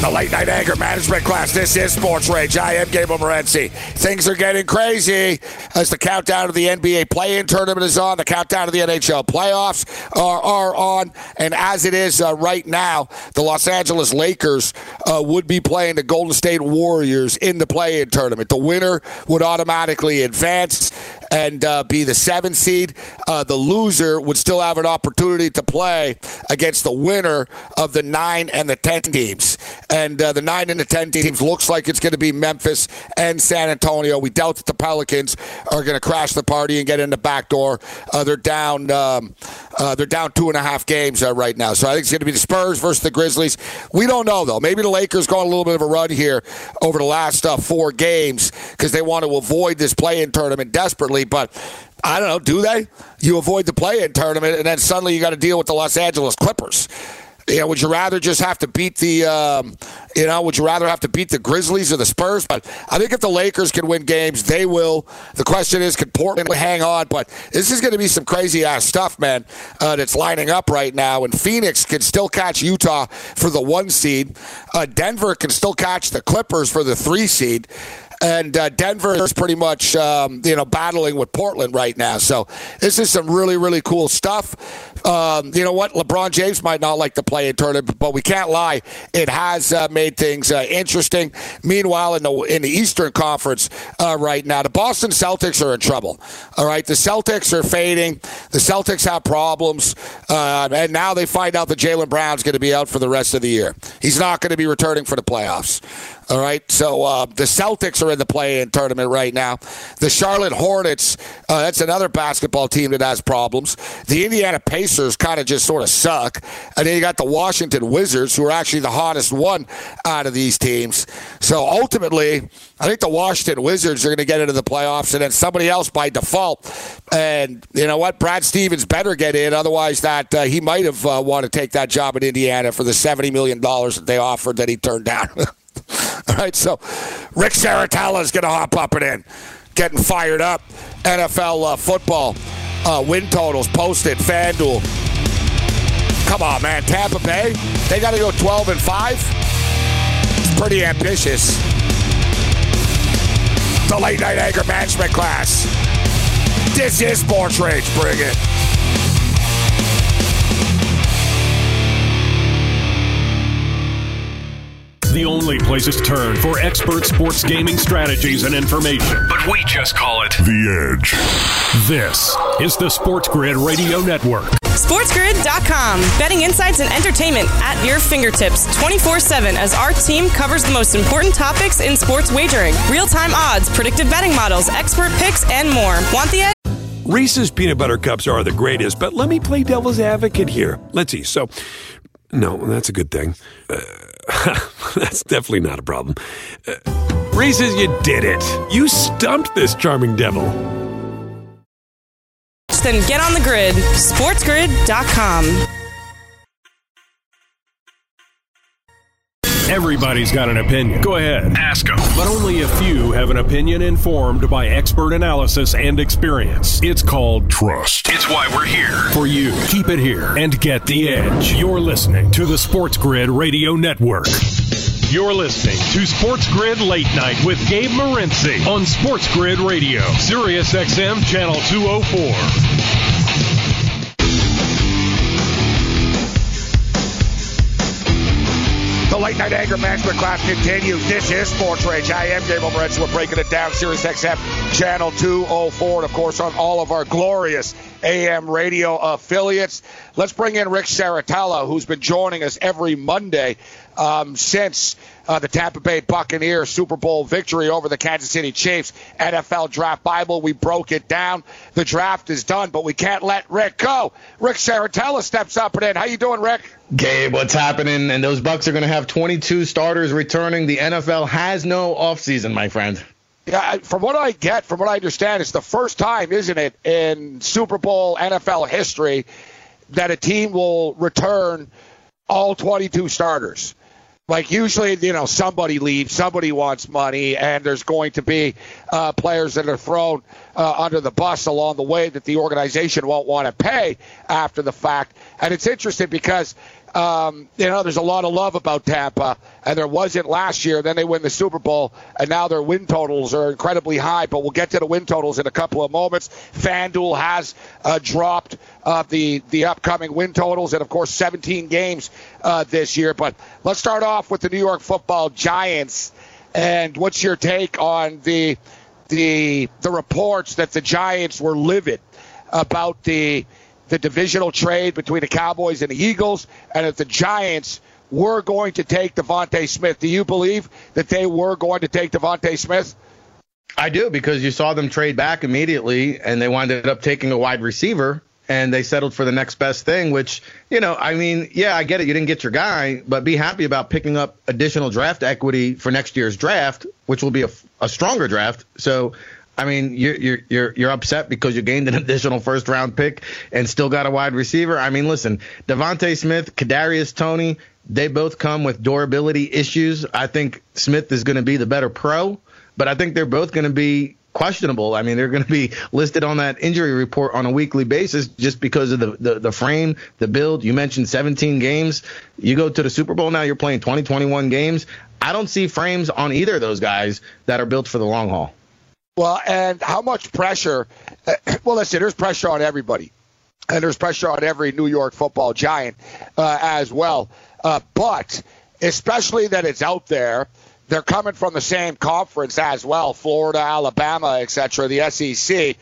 The late night anger management class. This is Sports Rage. I am Gabriel Morency. Things are getting crazy as the countdown to the NBA play-in tournament is on. The countdown to the NHL playoffs are, are on, and as it is uh, right now, the Los Angeles Lakers uh, would be playing the Golden State Warriors in the play-in tournament. The winner would automatically advance and uh, be the seventh seed. Uh, the loser would still have an opportunity to play against the winner of the nine and the ten teams. And uh, the nine and the ten teams looks like it's going to be Memphis and San Antonio. We doubt that the Pelicans are going to crash the party and get in the back door. Uh, they're down. Um, uh, they're down two and a half games uh, right now. So I think it's going to be the Spurs versus the Grizzlies. We don't know though. Maybe the Lakers go on a little bit of a run here over the last four games because they want to avoid this play-in tournament desperately. But I don't know. Do they? You avoid the play-in tournament, and then suddenly you got to deal with the Los Angeles Clippers. You know, would you rather just have to beat the, um, you know, would you rather have to beat the Grizzlies or the Spurs? But I think if the Lakers can win games, they will. The question is, can Portland hang on? But this is going to be some crazy ass stuff, man, uh, that's lining up right now. And Phoenix can still catch Utah for the one seed. Uh, Denver can still catch the Clippers for the three seed and uh, Denver is pretty much um, you know battling with Portland right now. So this is some really really cool stuff. Um, you know what? LeBron James might not like to play in tournament, but we can't lie. It has uh, made things uh, interesting. Meanwhile, in the in the Eastern Conference uh, right now, the Boston Celtics are in trouble. All right, the Celtics are fading. The Celtics have problems, uh, and now they find out that Jaylen Brown's going to be out for the rest of the year. He's not going to be returning for the playoffs. All right, so uh, the Celtics are in the play-in tournament right now. The Charlotte Hornets, uh, that's another basketball team that has problems. The Indiana Pacers kind of just sort of suck, and then you got the Washington Wizards, who are actually the hottest one out of these teams. So ultimately, I think the Washington Wizards are going to get into the playoffs, and then somebody else by default. And you know what? Brad Stevens better get in, otherwise that uh, he might have uh, wanted to take that job in Indiana for the seventy million dollars that they offered that he turned down. All right, so Rick Serritella is going to hop up and in, getting fired up. NFL uh, football uh, win totals posted. FanDuel. Come on, man. Tampa Bay, they got to go 12 and 5. It's pretty ambitious. The late night anger management class. This is Sports Rage. Bring it. The only places to turn for expert sports gaming strategies and information. But we just call it The Edge. This is the Sports Grid Radio Network. SportsGrid.com. Betting insights and entertainment at your fingertips 24 7 as our team covers the most important topics in sports wagering real time odds, predictive betting models, expert picks, and more. Want the edge? Reese's peanut butter cups are the greatest, but let me play devil's advocate here. Let's see. So, no, that's a good thing. Uh, that's definitely not a problem. Uh, Reese's, you did it. You stumped this charming devil. Then get on the grid. SportsGrid.com. Everybody's got an opinion. Go ahead, ask them. But only a few have an opinion informed by expert analysis and experience. It's called trust. It's why we're here. For you. Keep it here and get the edge. You're listening to the Sports Grid Radio Network. You're listening to Sports Grid Late Night with Gabe Morency on Sports Grid Radio, Sirius XM Channel 204. Late night anger management class continues. This is Sports Rage. I am Gabriel Morency. We're breaking it down. Sirius XM channel 204, and of course on all of our glorious AM radio affiliates. Let's bring in Rick Serritella, who's been joining us every Monday um, since uh, the Tampa Bay Buccaneers Super Bowl victory over the Kansas City Chiefs. NFL Draft Bible. We broke it down. The draft is done, but we can't let Rick go. Rick Serritella steps up and in. How you doing, Rick? Gabe, what's happening? And those Bucks are going to have 22 starters returning. The NFL has no offseason, my friend. Yeah, from what I get, from what I understand, it's the first time, isn't it, in Super Bowl NFL history that a team will return all 22 starters. Like usually, you know, somebody leaves, somebody wants money, and there's going to be uh, players that are thrown uh, under the bus along the way that the organization won't want to pay after the fact. And it's interesting because um, you know, there's a lot of love about Tampa, and there wasn't last year. Then they win the Super Bowl, and now their win totals are incredibly high. But we'll get to the win totals in a couple of moments. FanDuel has uh, dropped uh, the the upcoming win totals, and of course, 17 games uh, this year. But let's start off with the New York Football Giants. And what's your take on the the the reports that the Giants were livid about the the divisional trade between the Cowboys and the Eagles, and if the Giants were going to take DeVonta Smith, do you believe that they were going to take DeVonta Smith? I do because you saw them trade back immediately, and they wound up taking a wide receiver, and they settled for the next best thing. Which you know, I mean, yeah, I get it. You didn't get your guy, but be happy about picking up additional draft equity for next year's draft, which will be a, a stronger draft. So I mean, you're you're you're you're upset because you gained an additional first round pick and still got a wide receiver. I mean, listen, DeVonta Smith, Kadarius Toney, they both come with durability issues. I think Smith is going to be the better pro, but I think they're both going to be questionable. I mean, they're going to be listed on that injury report on a weekly basis just because of the, the, the frame, the build. You mentioned 17 games. You go to the Super Bowl now, you're playing 20, 21 games. I don't see frames on either of those guys that are built for the long haul. Well, and how much pressure? Well, listen, there's pressure on everybody, and there's pressure on every New York football giant uh, as well. Uh, but especially that it's out there, they're coming from the same conference as well, Florida, Alabama, etc. The SEC.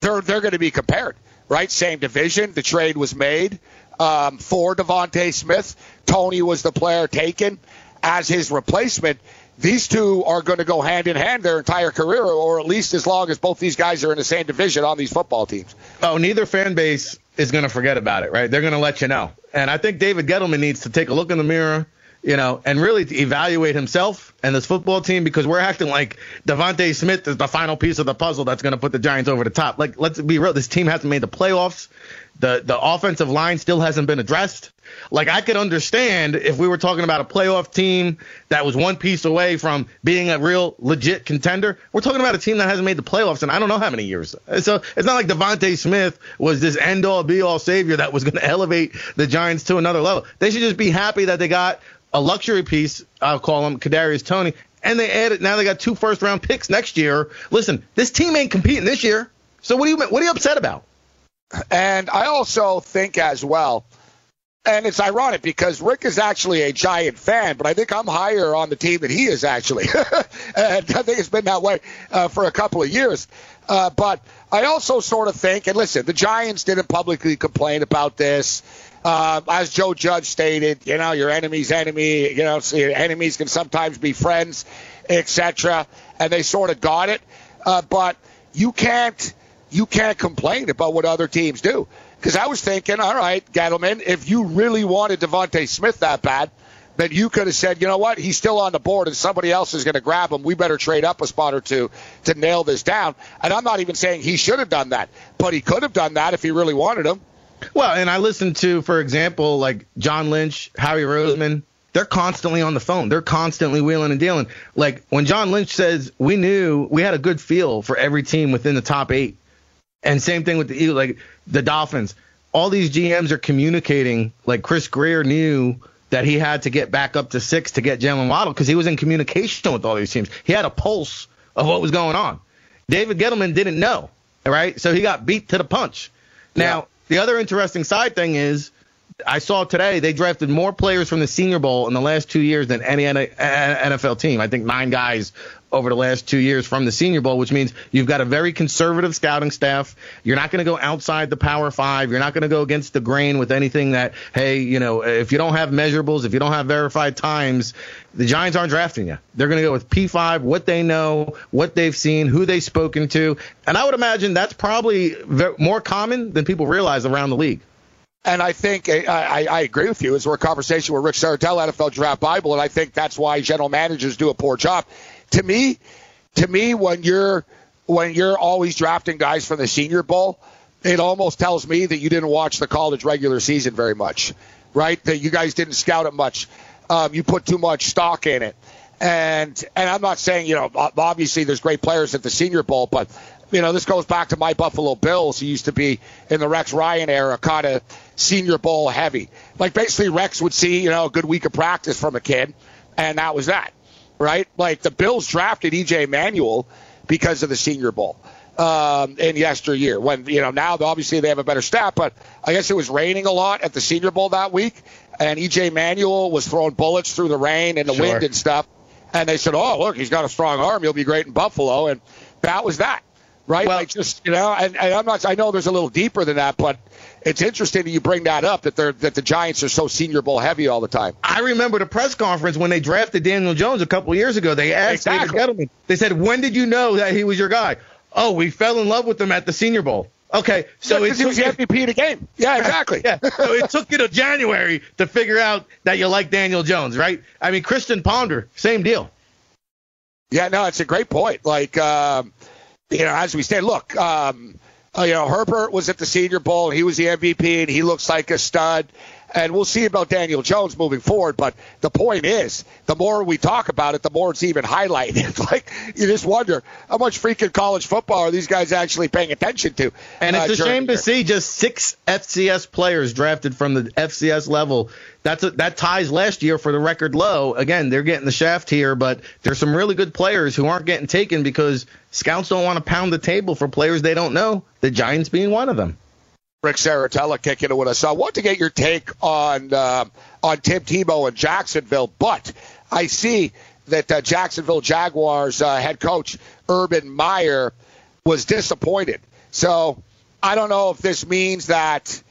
They're they're going to be compared, right? Same division. The trade was made um, for DeVonta Smith. Toney was the player taken as his replacement these two are going to go hand in hand their entire career, or at least as long as both these guys are in the same division on these football teams. Oh, neither fan base is going to forget about it, right? They're going to let you know. And I think David Gettleman needs to take a look in the mirror, you know, and really evaluate himself and this football team because we're acting like DeVonta Smith is the final piece of the puzzle that's going to put the Giants over the top. Like, let's be real. This team hasn't made the playoffs. The the offensive line still hasn't been addressed. Like I could understand if we were talking about a playoff team that was one piece away from being a real legit contender. We're talking about a team that hasn't made the playoffs in I don't know how many years. So it's not like DeVonta Smith was this end all be all savior that was going to elevate the Giants to another level. They should just be happy that they got a luxury piece. I'll call him Kadarius Toney, and they added. Now they got two first round picks next year. Listen, this team ain't competing this year. So what are you what are you upset about? And I also think as well and it's ironic because Rick is actually a giant fan, but I think I'm higher on the team than he is actually. and I think it's been that way uh, for a couple of years. Uh, but I also sort of think, and listen, the Giants didn't publicly complain about this. Uh, as Joe Judge stated, you know, your enemy's enemy, you know, enemies can sometimes be friends, etc. And they sort of got it. Uh, but you can't, you can't complain about what other teams do. Because I was thinking, all right, Gettleman, if you really wanted DeVonta Smith that bad, then you could have said, you know what, he's still on the board and somebody else is going to grab him. We better trade up a spot or two to nail this down. And I'm not even saying he should have done that, but he could have done that if he really wanted him. Well, and I listened to, for example, like John Lynch, Howie Roseman. They're constantly on the phone. They're constantly wheeling and dealing. Like when John Lynch says, we knew we had a good feel for every team within the top eight. And same thing with the Eagles, like the Dolphins. All these GMs are communicating. Like Chris Grier knew that he had to get back up to six to get Jaylen Waddle because he was in communication with all these teams. He had a pulse of what was going on. David Gettleman didn't know, right? So he got beat to the punch. Now, yeah. the other interesting side thing is I saw today they drafted more players from the Senior Bowl in the last two years than any NFL team. I think nine guys over the last two years from the Senior Bowl, which means you've got a very conservative scouting staff. You're not going to go outside the Power Five. You're not going to go against the grain with anything that, hey, you know, if you don't have measurables, if you don't have verified times, the Giants aren't drafting you. They're going to go with P5, what they know, what they've seen, who they've spoken to. And I would imagine that's probably more common than people realize around the league. And I think eh, I, I, I, agree with you. It's we're a conversation with Rick Serritella, NFL Draft Bible, and I think that's why general managers do a poor job to me, to me, when you're when you're always drafting guys from the Senior Bowl, it almost tells me that you didn't watch the college regular season very much, right? That you guys didn't scout it much. Um, you put too much stock in it. And and I'm not saying you know obviously there's great players at the Senior Bowl, but you know this goes back to my Buffalo Bills. Who used to be in the Rex Ryan era, kind of Senior Bowl heavy. Like basically Rex would see you know a good week of practice from a kid, and that was that, right? Like the Bills drafted EJ Manuel because of the Senior Bowl um, in yesteryear. When you know now obviously they have a better staff, but I guess it was raining a lot at the Senior Bowl that week, and EJ Manuel was throwing bullets through the rain and the sure. wind and stuff. And they said, "Oh, look, he's got a strong arm. He'll be great in Buffalo." And that was that, right? Well, like just you know, and, and I'm not. I know there's a little deeper than that, but it's interesting that you bring that up that they're that the Giants are so Senior Bowl heavy all the time. I remember the press conference when they drafted Daniel Jones a couple years ago. They asked exactly. David Gettleman. They said, "When did you know that he was your guy?" Oh, we fell in love with him at the Senior Bowl. Okay, so yeah, it he was the MVP of the game. Yeah, exactly. yeah, so it took you to January to figure out that you like Daniel Jones, right? I mean, Christian Ponder, same deal. Yeah, no, it's a great point. Like, um, you know, as we say, look, um, uh, you know, Herbert was at the Senior Bowl and he was the MVP and he looks like a stud. And we'll see about Daniel Jones moving forward. But the point is, the more we talk about it, the more it's even highlighted. It's like you just wonder how much freaking college football are these guys actually paying attention to. And it's uh, a shame to see just six FCS players drafted from the FCS level that's a, that ties last year for the record low. Again, they're getting the shaft here, but there's some really good players who aren't getting taken because scouts don't want to pound the table for players they don't know. The Giants being one of them. Rick Serritella kicking it with us. I want to get your take on uh, on Tim Tebow and Jacksonville, but I see that uh, Jacksonville Jaguars uh, head coach Urban Meyer was disappointed. So I don't know if this means that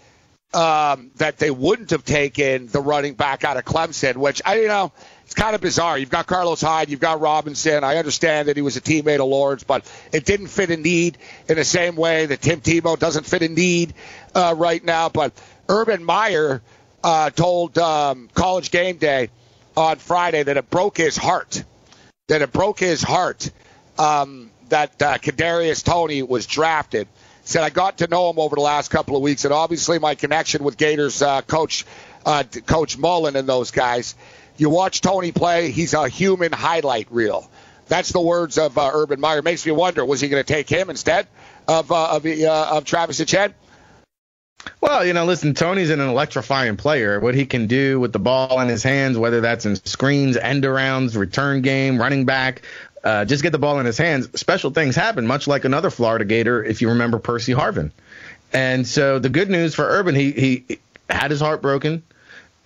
um, that they wouldn't have taken the running back out of Clemson, which I you know it's kind of bizarre. You've got Carlos Hyde, you've got Robinson. I understand that he was a teammate of Lawrence, but it didn't fit a need in the same way that Tim Tebow doesn't fit a need uh, right now. But Urban Meyer uh, told um, College Game Day on Friday that it broke his heart. That it broke his heart um, that uh, Kadarius Toney was drafted said I got to know him over the last couple of weeks, and obviously my connection with Gators uh, coach uh, Coach Mullen and those guys. You watch Toney play; he's a human highlight reel. That's the words of uh, Urban Meyer. Makes me wonder: was he going to take him instead of uh, of, uh, of Travis Etienne? Well, you know, listen, Toney's an electrifying player. What he can do with the ball in his hands, whether that's in screens, end arounds, return game, running back, uh, just get the ball in his hands. Special things happen, much like another Florida Gator, if you remember Percy Harvin. And so the good news for Urban, he he had his heart broken,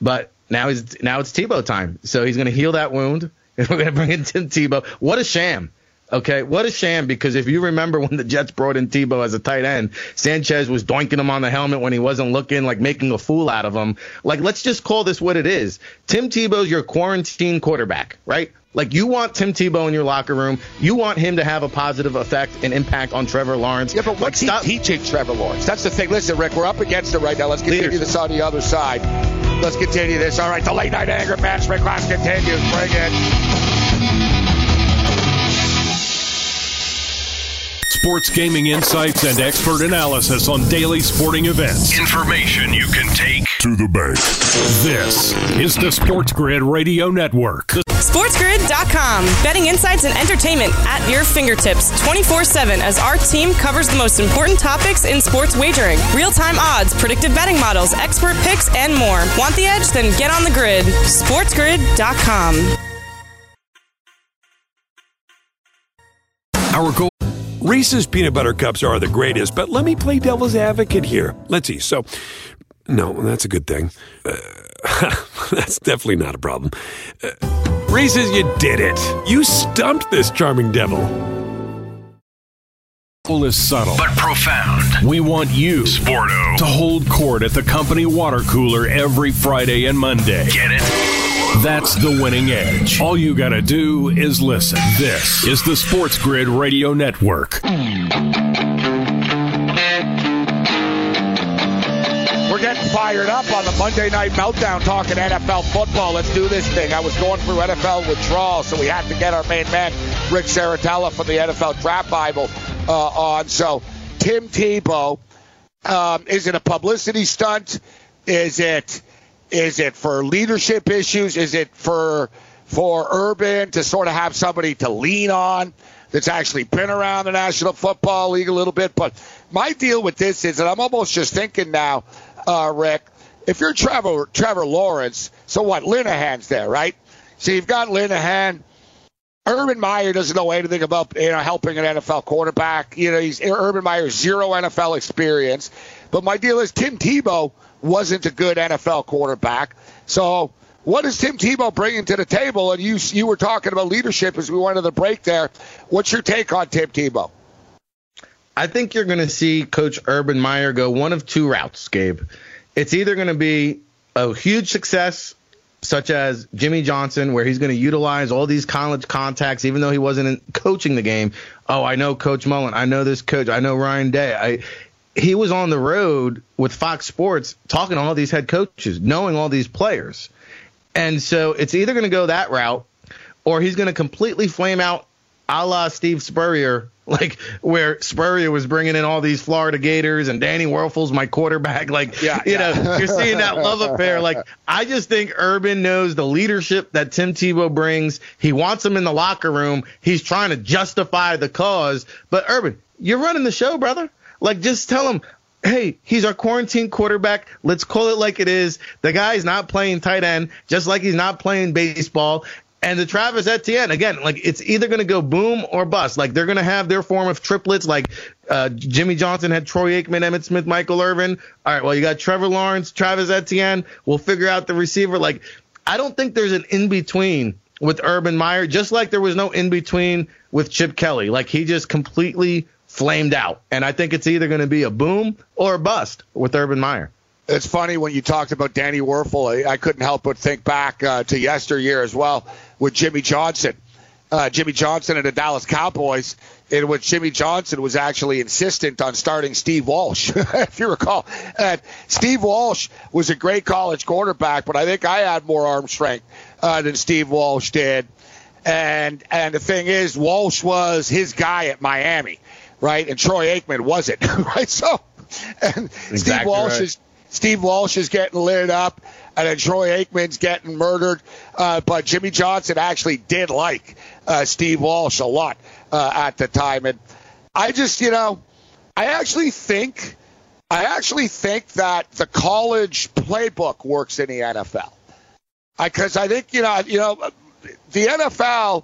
but now he's now it's Tebow time. So he's going to heal that wound, and we're going to bring in Tim Tebow. What a sham! Okay, what a sham because if you remember when the Jets brought in Tebow as a tight end, Sanchez was doinking him on the helmet when he wasn't looking, like making a fool out of him. Like, let's just call this what it is. Tim Tebow's your quarantine quarterback, right? Like you want Tim Tebow in your locker room. You want him to have a positive effect and impact on Trevor Lawrence. Yeah, but what's like, he teaching Trevor Lawrence? That's the thing. Listen, Rick, we're up against it right now. Let's continue Leaders. this on the other side. Let's continue this. All right, the late night anger management class continues. Bring it. Sports gaming insights and expert analysis on daily sporting events. Information you can take to the bank. This is the Sports Grid Radio Network. SportsGrid.com. Betting insights and entertainment at your fingertips 24 7 as our team covers the most important topics in sports wagering real time odds, predictive betting models, expert picks, and more. Want the edge? Then get on the grid. SportsGrid.com. Our goal. Reese's peanut butter cups are the greatest, but let me play devil's advocate here. Let's see. So, no, that's a good thing. Uh, that's definitely not a problem. Uh, Reese's, you did it. You stumped this charming devil. Is subtle but profound. We want you, Sporto, to hold court at the company water cooler every Friday and Monday. Get it? That's the winning edge. All you got to do is listen. This is the Sports Grid Radio Network. We're getting fired up on the Monday Night Meltdown talking NFL football. Let's do this thing. I was going through NFL withdrawal, so we had to get our main man Rick Serritella from the NFL Draft Bible uh, on. So Tim Tebow, um, is it a publicity stunt? Is it is it for leadership issues? Is it for for Urban to sort of have somebody to lean on that's actually been around the National Football League a little bit? But my deal with this is that I'm almost just thinking now, uh, Rick, if you're Trevor Trevor Lawrence, so what? Linehan's there, right? So you've got Linehan. Urban Meyer doesn't know anything about you know helping an NFL quarterback. You know, he's Urban Meyer zero NFL experience. But my deal is Tim Tebow wasn't a good NFL quarterback. So what is Tim Tebow bringing to the table? And you you were talking about leadership as we went to the break there. What's your take on Tim Tebow? I think you're going to see Coach Urban Meyer go one of two routes, Gabe. It's either going to be a huge success such as Jimmy Johnson, where he's going to utilize all these college contacts, even though he wasn't coaching the game. Oh, I know Coach Mullen. I know this coach. I know Ryan Day. I, he was on the road with Fox Sports talking to all these head coaches, knowing all these players. And so it's either going to go that route or he's going to completely flame out a la Steve Spurrier like where Spurrier was bringing in all these Florida Gators and Danny Wuerffel's my quarterback. Like, yeah, you yeah. know, you're seeing that love affair. Like, I just think Urban knows the leadership that Tim Tebow brings. He wants him in the locker room. He's trying to justify the cause. But Urban, you're running the show, brother. Like, just tell him, hey, he's our quarantine quarterback. Let's call it like it is. The guy's not playing tight end, just like he's not playing baseball. And the Travis Etienne, again, like it's either going to go boom or bust. Like they're going to have their form of triplets, like uh, Jimmy Johnson had Troy Aikman, Emmitt Smith, Michael Irvin. All right, well, you got Trevor Lawrence, Travis Etienne. We'll figure out the receiver. Like, I don't think there's an in between with Urban Meyer, just like there was no in between with Chip Kelly. Like he just completely flamed out. And I think it's either going to be a boom or a bust with Urban Meyer. It's funny when you talked about Danny Wuerffel. I, I couldn't help but think back uh, to yesteryear as well with Jimmy Johnson. Uh, Jimmy Johnson and the Dallas Cowboys, in which Jimmy Johnson was actually insistent on starting Steve Walsh, if you recall. And Steve Walsh was a great college quarterback, but I think I had more arm strength uh, than Steve Walsh did. And and the thing is, Walsh was his guy at Miami, right? And Troy Aikman wasn't, right? So, and exactly Steve Walsh right. is Steve Walsh is getting lit up and then Troy Aikman's getting murdered. Uh, but Jimmy Johnson actually did like uh, Steve Walsh a lot uh, at the time, and I just, you know, I actually think, I actually think that the college playbook works in the NFL, because I, I think, you know, you know, the NFL.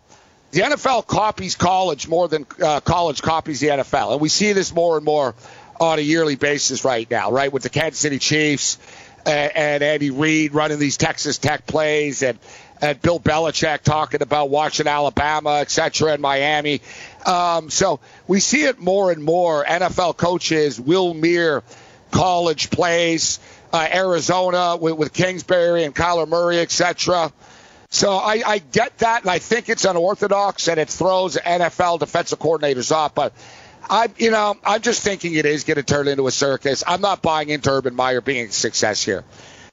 The NFL copies college more than uh, college copies the NFL, and we see this more and more on a yearly basis right now, right? With the Kansas City Chiefs and Andy Reid running these Texas Tech plays and and Bill Belichick talking about watching Alabama, et cetera, and Miami. Um, so we see it more and more. NFL coaches will mirror college plays, uh, Arizona with, with Kingsbury and Kyler Murray, et cetera. So I, I get that, and I think it's unorthodox, and it throws NFL defensive coordinators off. But I, you know, I'm just thinking it is going to turn into a circus. I'm not buying into Urban Meyer being a success here.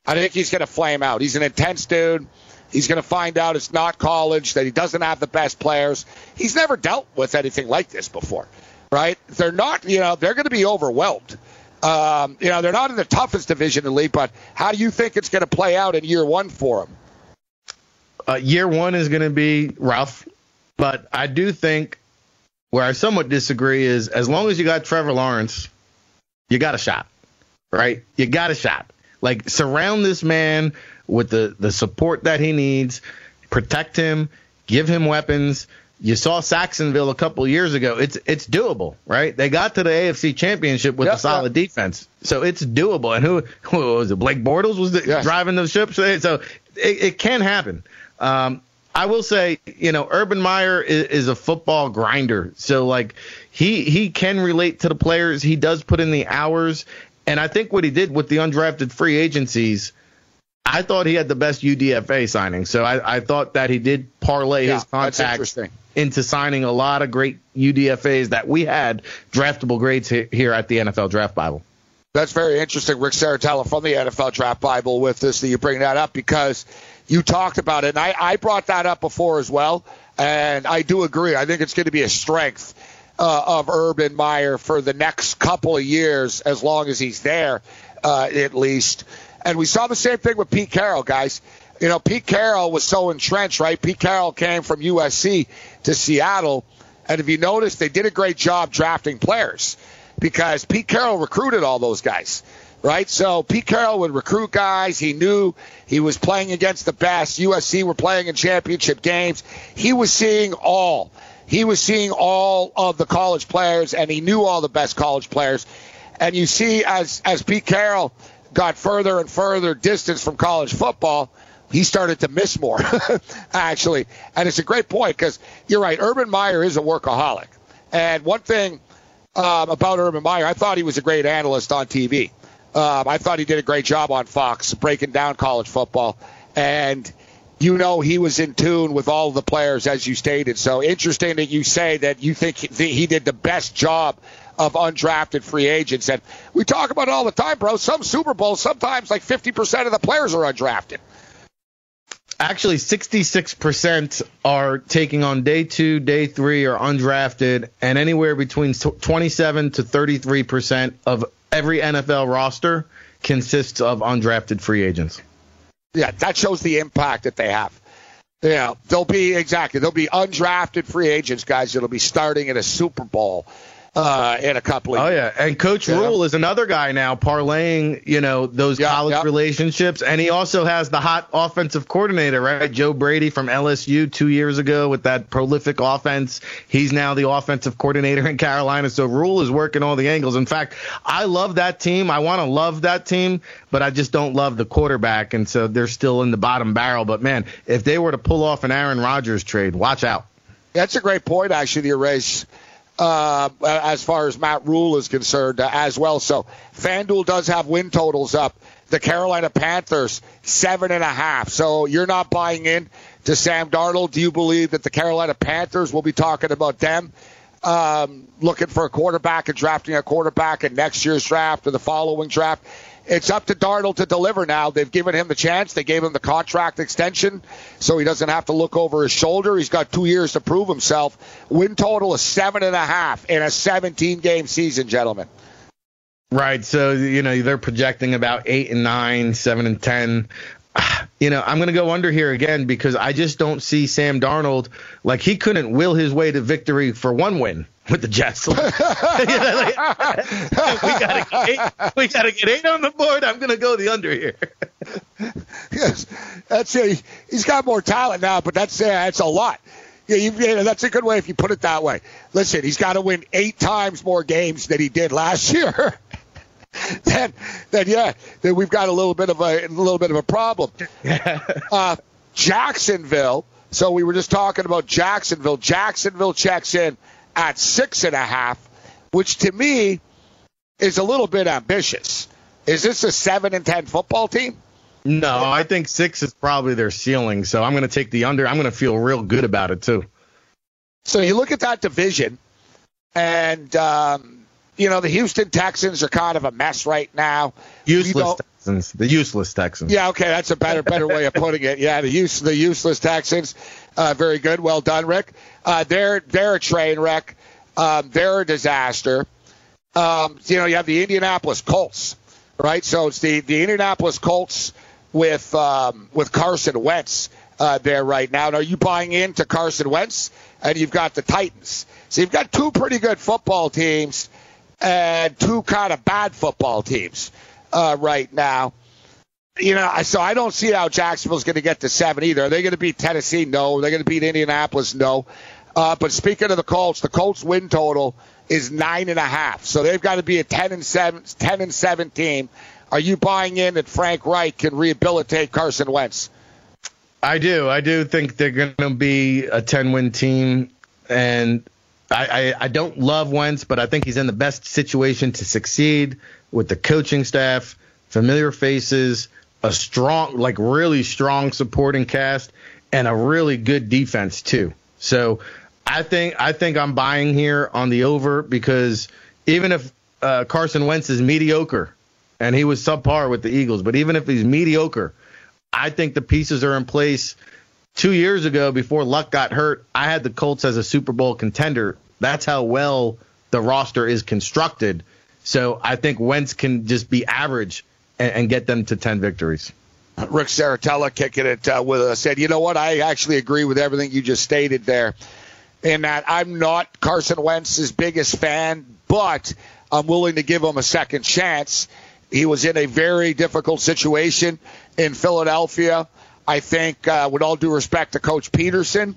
I think he's going to flame out. He's an intense dude. He's going to find out it's not college, that he doesn't have the best players. He's never dealt with anything like this before, right? They're not, you know, they're going to be overwhelmed. Um, you know, they're not in the toughest division in the league, but how do you think it's going to play out in year one for him? Uh, year one is going to be rough, but I do think where I somewhat disagree is as long as you got Trevor Lawrence, you got a shot, right? You got a shot. Like surround this man with the the support that he needs, protect him, give him weapons. You saw Sacksonville a couple years ago. It's it's doable, right? They got to the AFC Championship with yep, a solid yep. defense, so it's doable. And who, who was it? Blake Bortles was the, yes. driving the ship, so it, it can happen. Um, I will say, you know, Urban Meyer is, is, a football grinder. So like he he can relate to the players. He does put in the hours. And I think what he did with the undrafted free agencies, I thought he had the best UDFA signing. So I, I thought that he did parlay yeah, his contacts into signing a lot of great UDFAs that we had draftable grades here at the NFL Draft Bible. That's very interesting, Rick Serritella from the NFL Draft Bible with this that you bring that up because – you talked about it, and I, I brought that up before as well And I do agree. I think it's going to be a strength uh, of Urban Meyer for the next couple of years, as long as he's there, uh, at least. And we saw the same thing with Pete Carroll, guys. You know, Pete Carroll was so entrenched, right? Pete Carroll came from USC to Seattle. And if you notice, they did a great job drafting players because Pete Carroll recruited all those guys right? So Pete Carroll would recruit guys. He knew he was playing against the best. USC were playing in championship games. He was seeing all. He was seeing all of the college players, and he knew all the best college players. And you see, as as Pete Carroll got further and further distance from college football, he started to miss more, actually. And it's a great point because you're right. Urban Meyer is a workaholic. And one thing um, about Urban Meyer, I thought he was a great analyst on TV. Um, I thought he did a great job on Fox breaking down college football. And you know he was in tune with all the players, as you stated. So interesting that you say that you think he did the best job of undrafted free agents. And we talk about it all the time, bro. Some Super Bowls, sometimes like 50% of the players are undrafted. Actually, 66% are taking on day two, day three, or undrafted, and anywhere between 27 to 33% of every NFL roster consists of undrafted free agents. Yeah, that shows the impact that they have. Yeah, they'll be exactly. They'll be undrafted free agents, guys. That'll be starting at a Super Bowl uh, in a couple of oh, years. yeah. And Coach yeah. Rhule is another guy now parlaying, you know, those yeah, college yeah. relationships. And he also has the hot offensive coordinator, right? Joe Brady from LSU two years ago with that prolific offense. He's now the offensive coordinator in Carolina. So Rhule is working all the angles. In fact, I love that team. I want to love that team, but I just don't love the quarterback. And so they're still in the bottom barrel. But man, if they were to pull off an Aaron Rodgers trade, watch out. That's a great point, actually, the erase uh, as far as Matt Rhule is concerned uh, as well. So FanDuel does have win totals up. The Carolina Panthers seven and a half. So you're not buying in to Sam Darnold. Do you believe that the Carolina Panthers will be talking about them? Um, looking for a quarterback and drafting a quarterback in next year's draft or the following draft it's up to Darnold to deliver now. They've given him the chance. They gave him the contract extension so he doesn't have to look over his shoulder. He's got two years to prove himself. Win total is seven and a half in a 17 game season, gentlemen. Right. So, you know, they're projecting about eight and nine, seven and 10. You know, I'm going to go under here again because I just don't see Sam Darnold like he couldn't will his way to victory for one win with the Jets. we gotta get eight, we gotta get eight on the board. I'm gonna go the under here. yes, that's it. He's got more talent now, but that's uh, that's a lot. Yeah, you, yeah, that's a good way if you put it that way. Listen, he's got to win eight times more games than he did last year. then, then yeah, then we've got a little bit of a, a little bit of a problem. uh, Jacksonville. So we were just talking about Jacksonville. Jacksonville checks in at six and a half, which to me is a little bit ambitious. Is this a seven and ten football team? No, I think six is probably their ceiling. So I'm going to take the under. I'm going to feel real good about it too. So you look at that division, and um, you know the Houston Texans are kind of a mess right now. Useless Texans, the useless Texans. Yeah, okay, that's a better better way of putting it. Yeah, the use the useless Texans. Uh, very good, well done, Rick. Uh, they're they're a train wreck. Um, they're a disaster. Um, you know, you have the Indianapolis Colts, right? So it's the the Indianapolis Colts with um, with Carson Wentz uh, there right now. And are you buying into Carson Wentz? And you've got the Titans. So you've got two pretty good football teams and two kind of bad football teams uh, right now you know, so I don't see how Jacksonville's going to get to seven either. Are they going to beat Tennessee? No. They're going to beat Indianapolis? No. Uh, but speaking of the Colts, the Colts win total is nine and a half, so they've got to be a ten and seven, 10 and seven team. Are you buying in that Frank Reich can rehabilitate Carson Wentz? I do. I do think they're going to be a ten win team, and I, I, I don't love Wentz, but I think he's in the best situation to succeed with the coaching staff, familiar faces a strong, like really strong supporting cast and a really good defense too. So I think I think I'm buying here on the over because even if uh, Carson Wentz is mediocre and he was subpar with the Eagles, but even if he's mediocre, I think the pieces are in place two years ago, before Luck got hurt, I had the Colts as a Super Bowl contender. That's how well the roster is constructed. So I think Wentz can just be average and, and get them to 10 victories. Rick Serritella kicking it uh, with us said, you know what? I actually agree with everything you just stated there. In that I'm not Carson Wentz's biggest fan, but I'm willing to give him a second chance. He was in a very difficult situation in Philadelphia. I think, uh, with all due respect to Coach Pederson,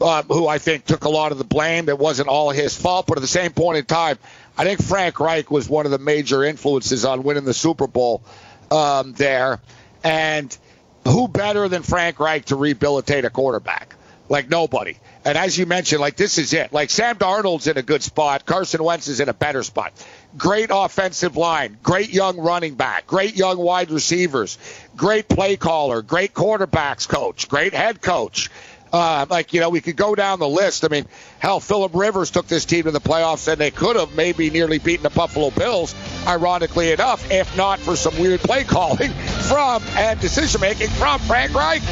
uh, who I think took a lot of the blame. It wasn't all his fault, but at the same point in time, I think Frank Reich was one of the major influences on winning the Super Bowl um, there. And who better than Frank Reich to rehabilitate a quarterback? Like nobody. And as you mentioned, like this is it. Like Sam Darnold's in a good spot. Carson Wentz is in a better spot. Great offensive line, great young running back, great young wide receivers, great play caller, great quarterbacks coach, great head coach. Uh, like, you know, we could go down the list. I mean, hell, Philip Rivers took this team to the playoffs, and they could have maybe nearly beaten the Buffalo Bills, ironically enough, if not for some weird play calling from and decision making from Frank Reich,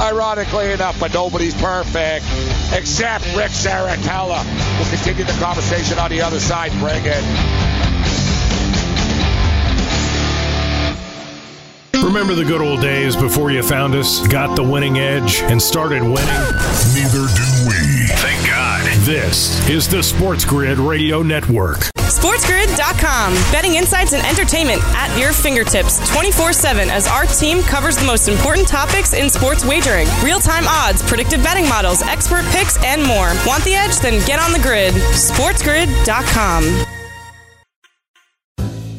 ironically enough. But nobody's perfect except Rick Serritella. We'll continue the conversation on the other side. Bring it. Remember the good old days before you found us, got the winning edge, and started winning? Neither do we. Thank God. This is the Sports Grid Radio Network. SportsGrid.com. Betting insights and entertainment at your fingertips 24 7 as our team covers the most important topics in sports wagering real time odds, predictive betting models, expert picks, and more. Want the edge? Then get on the grid. SportsGrid.com.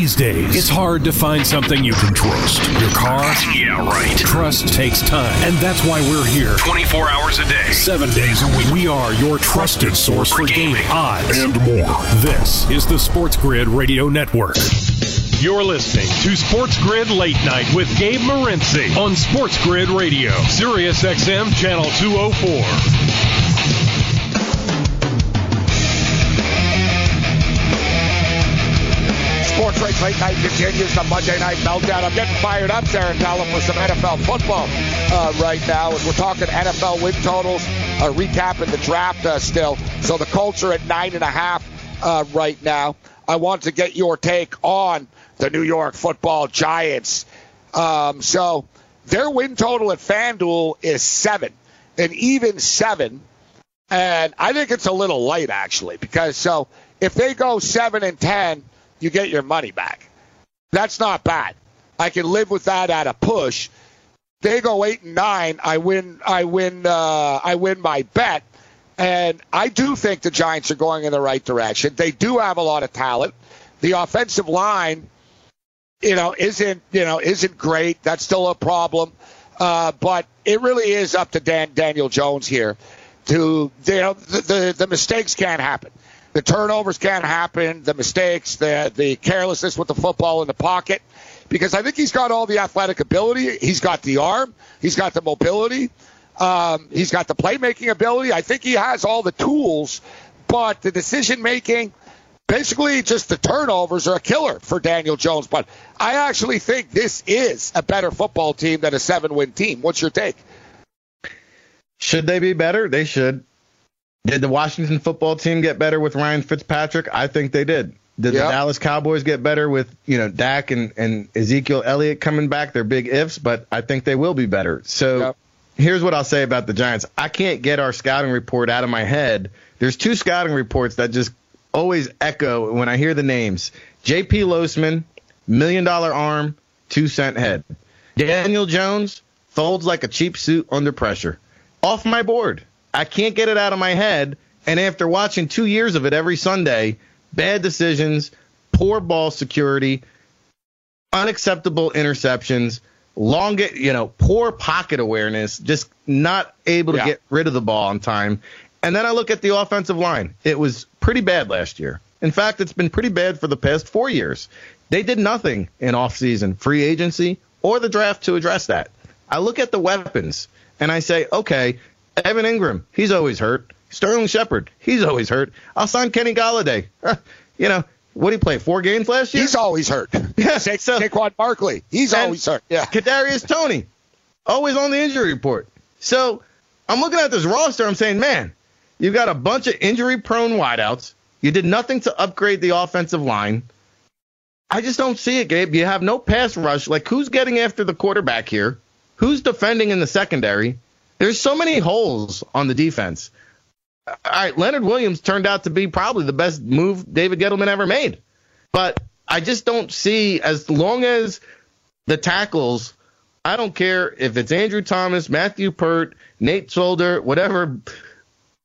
These days, it's hard to find something you can trust. Your car? Yeah, right. Trust takes time. And that's why we're here 24 hours a day, 7 days a week. We are your trusted source for gaming, odds, and more. This is the Sports Grid Radio Network. You're listening to Sports Grid Late Night with Gabe Morency on Sports Grid Radio, Sirius XM Channel 204. Sports Late Night continues the Monday Night Meltdown. I'm getting fired up, Serritella for some NFL football uh, right now as we're talking NFL win totals, uh, recapping the draft uh, still. So the Colts are at nine and a half uh, right now. I want to get your take on the New York Football Giants. Um, so their win total at FanDuel is seven, an even seven, and I think it's a little light actually because so if they go seven and ten you get your money back. That's not bad. I can live with that at a push. They go eight and nine. I win. I win. Uh, I win my bet. And I do think the Giants are going in the right direction. They do have a lot of talent. The offensive line, you know, isn't you know isn't great. That's still a problem. Uh, but it really is up to Dan Daniel Jones here. To you know, the, the, the mistakes can't happen the turnovers can't happen, the mistakes, the the carelessness with the football in the pocket, because I think he's got all the athletic ability. He's got the arm. He's got the mobility. Um, he's got the playmaking ability. I think he has all the tools, but the decision making, basically just the turnovers are a killer for Daniel Jones. But I actually think this is a better football team than a seven win team. What's your take? Should they be better? They should. Did the Washington football team get better with Ryan Fitzpatrick? I think they did. Did yep. the Dallas Cowboys get better with, you know, Dak and, and Ezekiel Elliott coming back? They're big ifs, but I think they will be better. So yep. here's what I'll say about the Giants. I can't get our scouting report out of my head. There's two scouting reports that just always echo when I hear the names. JP Losman, million dollar arm, two cent head. Daniel Jones folds like a cheap suit under pressure. Off my board. I can't get it out of my head. And after watching two years of it every Sunday, bad decisions, poor ball security, unacceptable interceptions, long, you know, poor pocket awareness, just not able to yeah. get rid of the ball on time. And then I look at the offensive line. It was pretty bad last year. In fact, it's been pretty bad for the past four years. They did nothing in offseason, free agency, or the draft to address that. I look at the weapons and I say, okay, Evan Engram, he's always hurt. Sterling Shepard, he's always hurt. I'll sign Kenny Golladay. you know, what did he play? Four games last year? He's always hurt. Yeah, Sa- so- Saquon Barkley. He's always hurt. Yeah. Kadarius Toney, always on the injury report. So I'm looking at this roster. I'm saying, man, you've got a bunch of injury-prone wideouts. You did nothing to upgrade the offensive line. I just don't see it, Gabe. You have no pass rush. Like, who's getting after the quarterback here? Who's defending in the secondary? There's so many holes on the defense. All right, Leonard Williams turned out to be probably the best move David Gettleman ever made. But I just don't see, as long as the tackles, I don't care if it's Andrew Thomas, Matthew Peart, Nate Solder, whatever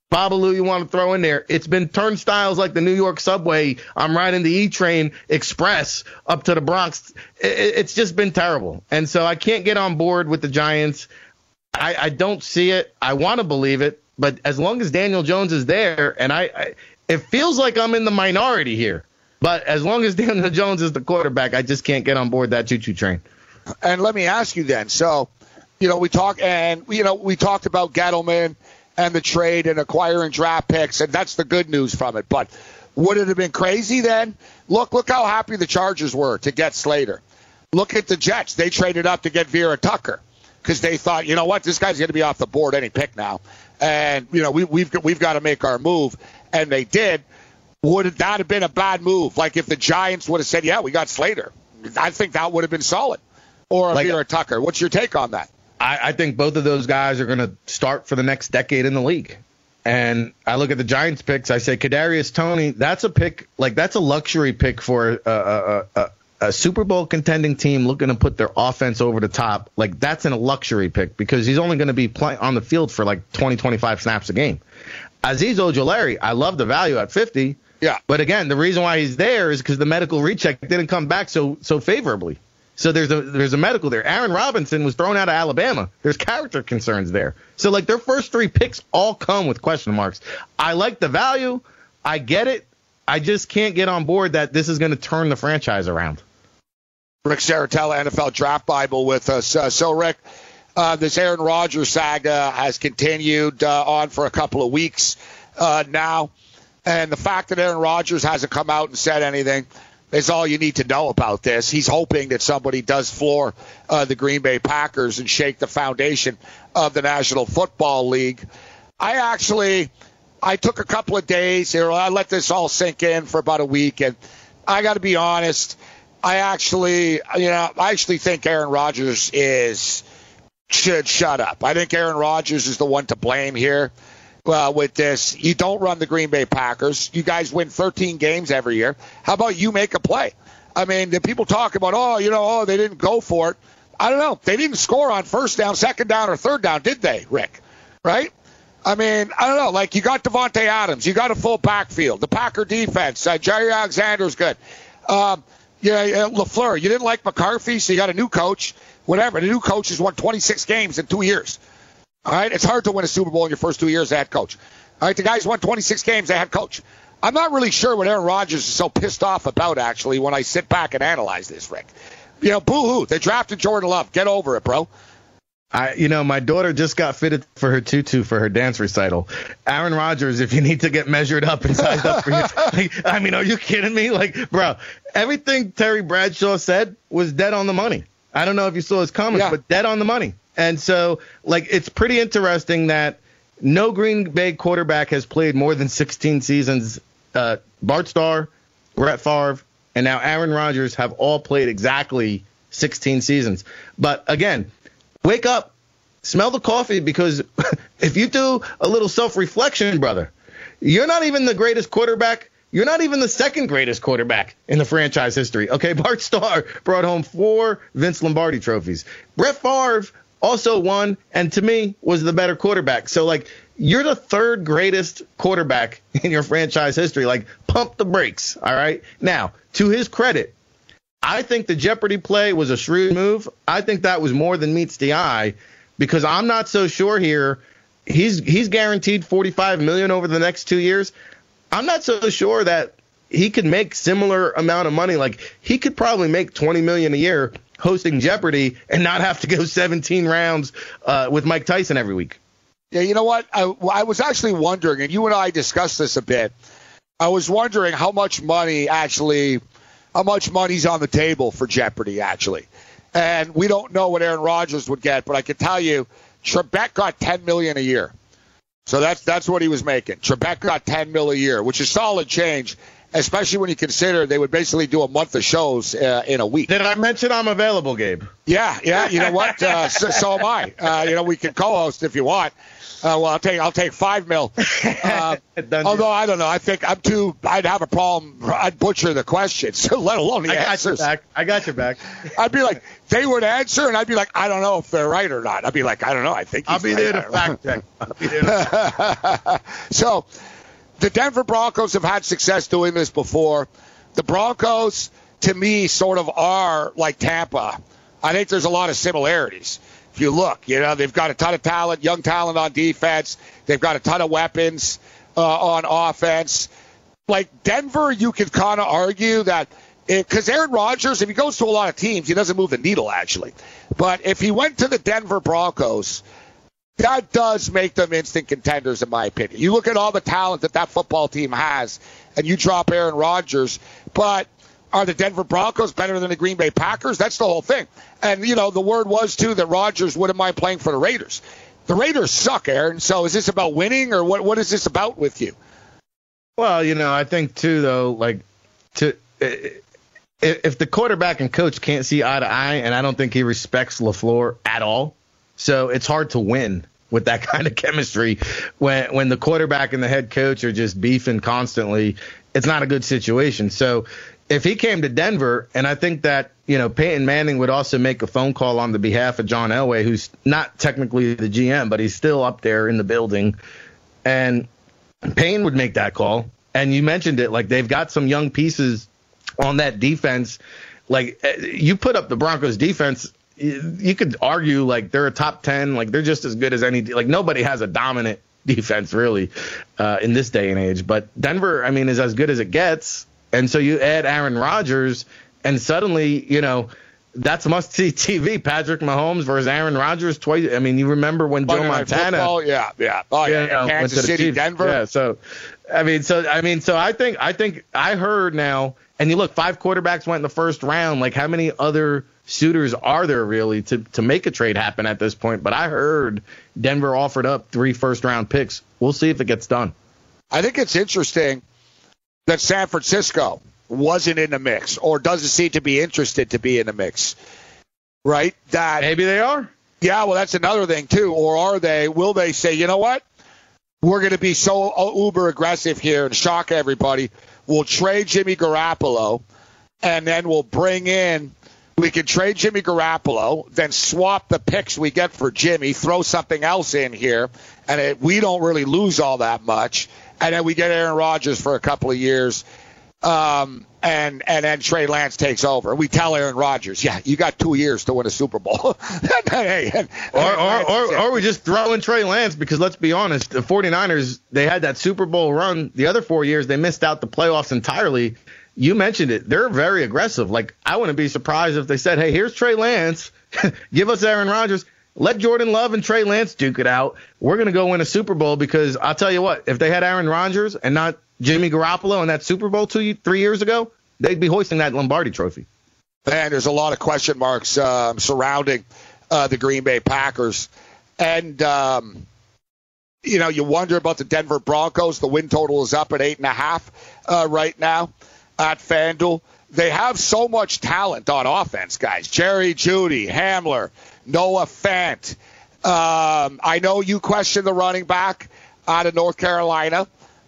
Babalu you want to throw in there. It's been turnstiles like the New York subway. I'm riding the E train express up to the Bronx. It's just been terrible. And so I can't get on board with the Giants. I, I don't see it. I want to believe it. But as long as Daniel Jones is there, and I, I, it feels like I'm in the minority here. But as long as Daniel Jones is the quarterback, I just can't get on board that choo choo train. And let me ask you then. So, you know, we talk and you know we talked about Gettleman and the trade and acquiring draft picks, and that's the good news from it. But would it have been crazy then? Look, look how happy the Chargers were to get Slater. Look at the Jets; they traded up to get Vera Tucker because they thought, you know what, this guy's going to be off the board any pick now, and you know we, we've we've got to make our move, and they did. Would that have been a bad move? Like if the Giants would have said, "Yeah, we got Slater," I think that would have been solid. Or a Like- Vera Tucker. What's your take on that? I, I think both of those guys are going to start for the next decade in the league. And I look at the Giants picks. I say Kadarius Toney. That's a pick. Like that's a luxury pick for a, a, a, a Super Bowl contending team looking to put their offense over the top. Like that's in a luxury pick because he's only going to be play, on the field for like 20, 25 snaps a game. Azeez Ojulari, I love the value at 50. Yeah. But again, the reason why he's there is because the medical recheck didn't come back so so favorably. So there's a there's a medical there. Aaron Robinson was thrown out of Alabama. There's character concerns there. So like their first three picks all come with question marks. I like the value. I get it. I just can't get on board that this is going to turn the franchise around. Rick Serritella, NFL Draft Bible, with us. Uh, so, Rick, uh, this Aaron Rodgers saga has continued uh, on for a couple of weeks uh, now. And the fact that Aaron Rodgers hasn't come out and said anything is all you need to know about this. He's hoping that somebody does floor uh, the Green Bay Packers and shake the foundation of the National Football League. I actually, I took a couple of days here. I let this all sink in for about a week, and I got to be honest. I actually, you know, I actually think Aaron Rodgers is should shut up. I think Aaron Rodgers is the one to blame here uh, with this. You don't run the Green Bay Packers. You guys win 13 games every year. How about you make a play? I mean, the people talk about, oh, you know, oh, they didn't go for it. I don't know. They didn't score on first down, second down, or third down, did they, Rick? Right? I mean, I don't know. Like you got Davante Adams, you got a full backfield. The Packer defense, uh, Jaire Alexander's good. Um, yeah, yeah, LaFleur. You didn't like McCarthy, so you got a new coach. Whatever. The new coach has won 26 games in two years. All right, it's hard to win a Super Bowl in your first two years as head coach. All right, the guy's won 26 games as head coach. I'm not really sure what Aaron Rodgers is so pissed off about. Actually, when I sit back and analyze this, Rick, you know, boo-hoo. They drafted Jordan Love. Get over it, bro. I, you know, my daughter just got fitted for her tutu for her dance recital. Aaron Rodgers, if you need to get measured up and sized up for you, like, I mean, are you kidding me? Like, bro, everything Terry Bradshaw said was dead on the money. I don't know if you saw his comments, Yeah. but dead on the money. And so, like, it's pretty interesting that no Green Bay quarterback has played more than 16 seasons. Uh, Bart Starr, Brett Favre, and now Aaron Rodgers have all played exactly 16 seasons. But again, wake up, smell the coffee because if you do a little self reflection, brother, you're not even the greatest quarterback. You're not even the second greatest quarterback in the franchise history. Okay, Bart Starr brought home four Vince Lombardi trophies. Brett Favre also won, and to me was the better quarterback. So like, you're the third greatest quarterback in your franchise history. Like, pump the brakes. All right. Now, to his credit, I think the Jeopardy play was a shrewd move. I think that was more than meets the eye because I'm not so sure here. He's he's guaranteed 45 million over the next 2 years. I'm not so sure that he could make similar amount of money like he could probably make 20 million a year hosting Jeopardy and not have to go 17 rounds uh, with Mike Tyson every week. Yeah, you know what? I, I was actually wondering, and you and I discussed this a bit. I was wondering how much money actually, how much money's on the table for Jeopardy actually, and we don't know what Aaron Rodgers would get, but I can tell you, Trebek got 10 million a year, so that's that's what he was making. Trebek got 10 mil a year, which is solid change especially when you consider they would basically do a month of shows uh, in a week. Did I mention I'm available, Gabe? Yeah, yeah. You know what? Uh, so, so, am I. Uh, you know, we can co-host if you want. Uh, well, I'll take I'll take five mil. Uh, although I don't know, I think I'm too. I'd have a problem. I'd butcher the questions, let alone the I got answers. Your back. I got your back. I'd be like, they would answer, and I'd be like, I don't know if they're right or not. I'd be like, I don't know. I think I'll be right. there to fact check. I'll be there. To- so the Denver Broncos have had success doing this before. The Broncos, to me, sort of are like Tampa. I think there's a lot of similarities. If you look, you know, they've got a ton of talent, young talent on defense. They've got a ton of weapons uh, on offense. Like Denver, you could kind of argue that because Aaron Rodgers, if he goes to a lot of teams, he doesn't move the needle actually. But if he went to the Denver Broncos, that does make them instant contenders, in my opinion. You look at all the talent that that football team has, and you drop Aaron Rodgers, but are the Denver Broncos better than the Green Bay Packers? That's the whole thing. And, you know, the word was, too, that Rodgers wouldn't mind playing for the Raiders. The Raiders suck, Aaron. So is this about winning, or what? what is this about with you? Well, you know, I think, too, though, like, to. If the quarterback and coach can't see eye to eye, and I don't think he respects LaFleur at all, so it's hard to win with that kind of chemistry when when the quarterback and the head coach are just beefing constantly. It's not a good situation. So if he came to Denver, and I think that you know Peyton Manning would also make a phone call on the behalf of John Elway, who's not technically the GM, but he's still up there in the building, and Payne would make that call. And you mentioned it, like they've got some young pieces on that defense. Like eh, you put up the Broncos defense you could argue like they're a top 10 like they're just as good as any like nobody has a dominant defense really uh, in this day and age but denver i mean is as good as it gets and so you add aaron rodgers and suddenly you know that's must see TV. Patrick Mahomes versus Aaron Rodgers twice. I mean, you remember when Joe Montana? Oh yeah, yeah. Oh yeah. You know, Kansas City, Chiefs. Denver. Yeah. So, I mean, so I mean, so I think I think I heard now, and you look, five quarterbacks went in the first round. Like, how many other suitors are there really to, to make a trade happen at this point? But I heard Denver offered up three first round picks. We'll see if it gets done. I think it's interesting that San Francisco wasn't in the mix or doesn't seem to be interested to be in the mix. Right? That maybe they are. Yeah, well that's another thing too. Or are they will they say, you know what? We're going to be so uh, uber aggressive here and shock everybody. We'll trade Jimmy Garoppolo and then we'll bring in we could trade Jimmy Garoppolo, then swap the picks we get for Jimmy, throw something else in here, and it, we don't really lose all that much. And then we get Aaron Rodgers for a couple of years, um, and and then Trey Lance takes over. We tell Aaron Rodgers, yeah, you got two years to win a Super Bowl. hey, and, or, or, or, or we just throw in Trey Lance because let's be honest, the 49ers, they had that Super Bowl run. The other four years, they missed out the playoffs entirely you mentioned it. They're very aggressive. Like I wouldn't be surprised if they said, "Hey, here's Trey Lance. Give us Aaron Rodgers. Let Jordan Love and Trey Lance duke it out. We're gonna go win a Super Bowl because I'll tell you what, if they had Aaron Rodgers and not Jimmy Garoppolo in that Super Bowl two, three years ago, they'd be hoisting that Lombardi Trophy. And there's a lot of question marks um, surrounding uh, the Green Bay Packers, and um, you know you wonder about the Denver Broncos. The win total is up at eight and a half uh, right now at FanDuel. They have so much talent on offense, guys. Jerry Jeudy, Hamler, Noah Fant. Um, I know you questioned the running back out of North Carolina.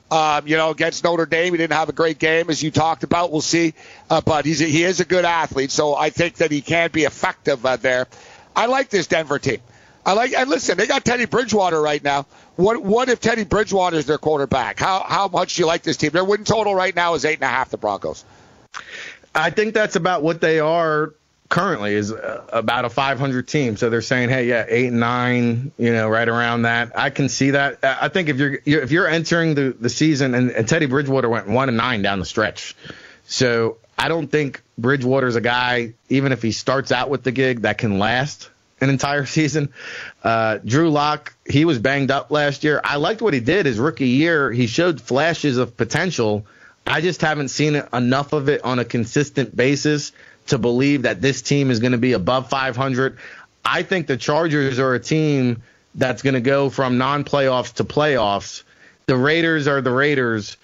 Um, you know, against Notre Dame, he didn't have a great game, as you talked about. We'll see, uh, but he's a, he is a good athlete, so I think that he can be effective uh, there. I like this Denver team. I like and listen, they got Teddy Bridgewater right now. What what if Teddy Bridgewater is their quarterback? How how much do you like this team? Their win total right now is eight and a half. The Broncos. I think that's about what they are currently is uh, about a 500 team. So they're saying, hey, yeah, eight and nine, you know, right around that. I can see that. I think if you're, if you're entering the the season and, and Teddy Bridgewater went one and nine down the stretch, so I don't think Bridgewater's a guy, even if he starts out with the gig, that can last an entire season. Uh, Drew Lock, he was banged up last year. I liked what he did his rookie year. He showed flashes of potential. I just haven't seen enough of it on a consistent basis to believe that this team is going to be above 500. I think the Chargers are a team that's going to go from non-playoffs to playoffs. The Raiders are the Raiders.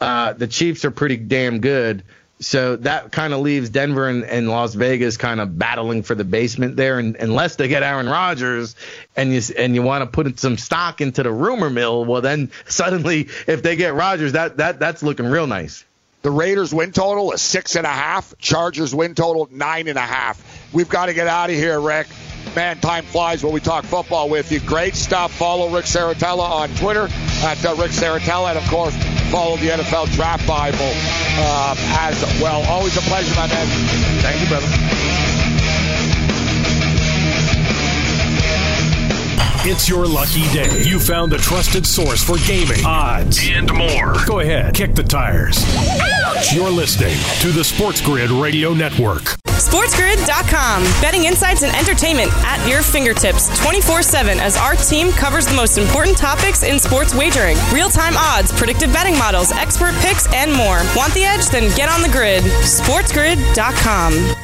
Uh, the Chiefs are pretty damn good. So that kind of leaves Denver and, and, Las Vegas kind of battling for the basement there. And unless they get Aaron Rodgers and you and you want to put some stock into the rumor mill, well then suddenly if they get Rodgers, that that that's looking real nice. The Raiders win total is six and a half. Chargers win total nine and a half. We've got to get out of here, Rick. Man, time flies when we talk football with you. Great stuff. Follow Rick Serritella on Twitter at uh, Rick Serritella, and of course follow the NFL Draft Bible uh, as well. Always a pleasure, my man. Thank you, brother. It's your lucky day. You found the trusted source for gaming, odds, and more. Go ahead, kick the tires. Ouch! You're listening to the Sports Grid Radio Network. SportsGrid.com. Betting insights and entertainment at your fingertips 24 7 as our team covers the most important topics in sports wagering real time odds, predictive betting models, expert picks, and more. Want the edge? Then get on the grid. SportsGrid.com.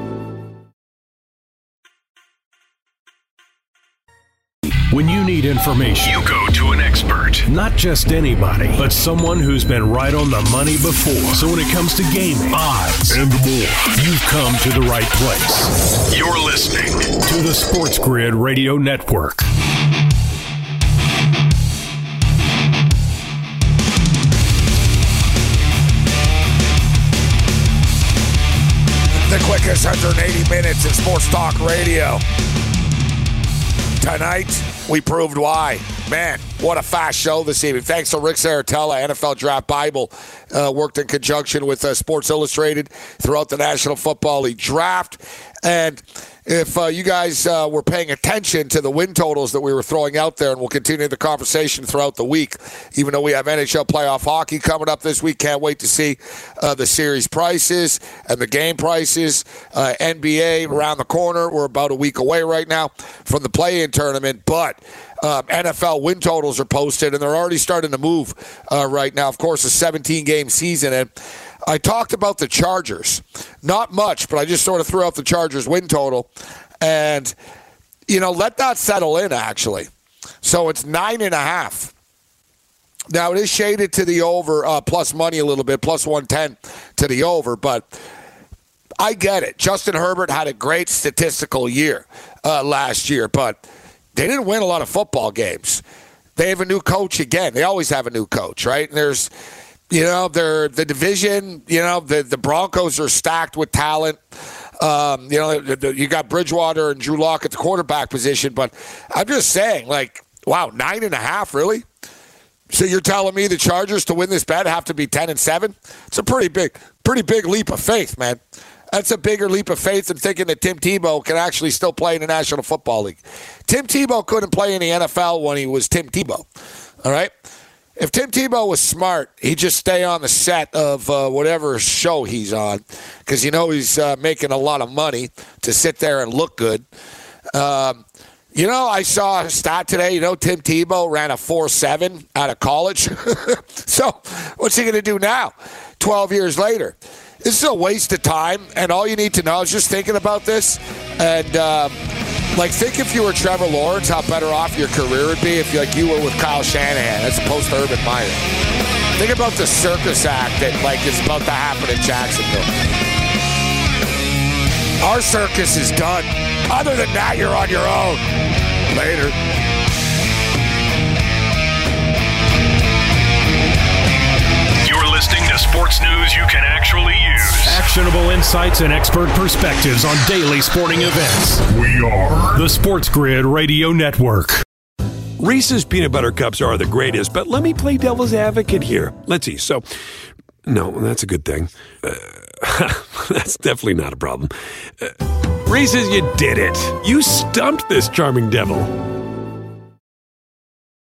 When you need information, you go to an expert. Not just anybody, but someone who's been right on the money before. So when it comes to gaming, odds, and more, you've come to the right place. You're listening to the Sports Grid Radio Network. The quickest 180 minutes in sports talk radio. Tonight, we proved why. Man, what a fast show this evening. Thanks to Rick Serritella, NFL Draft Bible, uh, worked in conjunction with uh, Sports Illustrated throughout the National Football League draft. And if uh, you guys uh, were paying attention to the win totals that we were throwing out there, and we'll continue the conversation throughout the week, even though we have NHL playoff hockey coming up this week. Can't wait to see uh, the series prices and the game prices. Uh, NBA around the corner. We're about a week away right now from the play in tournament, but. Um, NFL win totals are posted, and they're already starting to move uh, right now. Of course, a 17 game season. And I talked about the Chargers. Not much, but I just sort of threw out the Chargers win total. And, you know, let that settle in, actually. So it's nine and a half. Now, it is shaded to the over, uh, plus money a little bit, plus 110 to the over, but I get it. Justin Herbert had a great statistical year uh, last year, but they didn't win a lot of football games. They have a new coach again. They always have a new coach, right? And there's you know, they're the division. You know, the the Broncos are stacked with talent. Um, you know, you got Bridgewater and Drew Lock at the quarterback position, but I'm just saying, like, wow, nine and a half, really? So you're telling me the Chargers to win this bet have to be ten and seven? It's a pretty big, pretty big leap of faith, man. That's a bigger leap of faith than thinking that Tim Tebow can actually still play in the National Football League. Tim Tebow couldn't play in the NFL when he was Tim Tebow. All right. If Tim Tebow was smart, he'd just stay on the set of uh, whatever show he's on because you know he's uh, making a lot of money to sit there and look good. Um, you know, I saw a stat today. You know, Tim Tebow ran a 4 7 out of college. so, what's he going to do now, 12 years later? This is a waste of time, and all you need to know is just thinking about this and. Um, like, think if you were Trevor Lawrence, how better off your career would be if like you were with Kyle Shanahan as opposed to Urban Meyer. Think about the circus act that like is about to happen in Jacksonville. Our circus is done. Other than that, you're on your own. Later. You're listening to sports news you can actually use. Actionable insights and expert perspectives on daily sporting events. We are the Sports Grid Radio Network. Reese's peanut butter cups are the greatest, but let me play devil's advocate here. Let's see. So, no, that's a good thing. Uh, That's definitely not a problem. Uh, Reese's, you did it. You stumped this charming devil.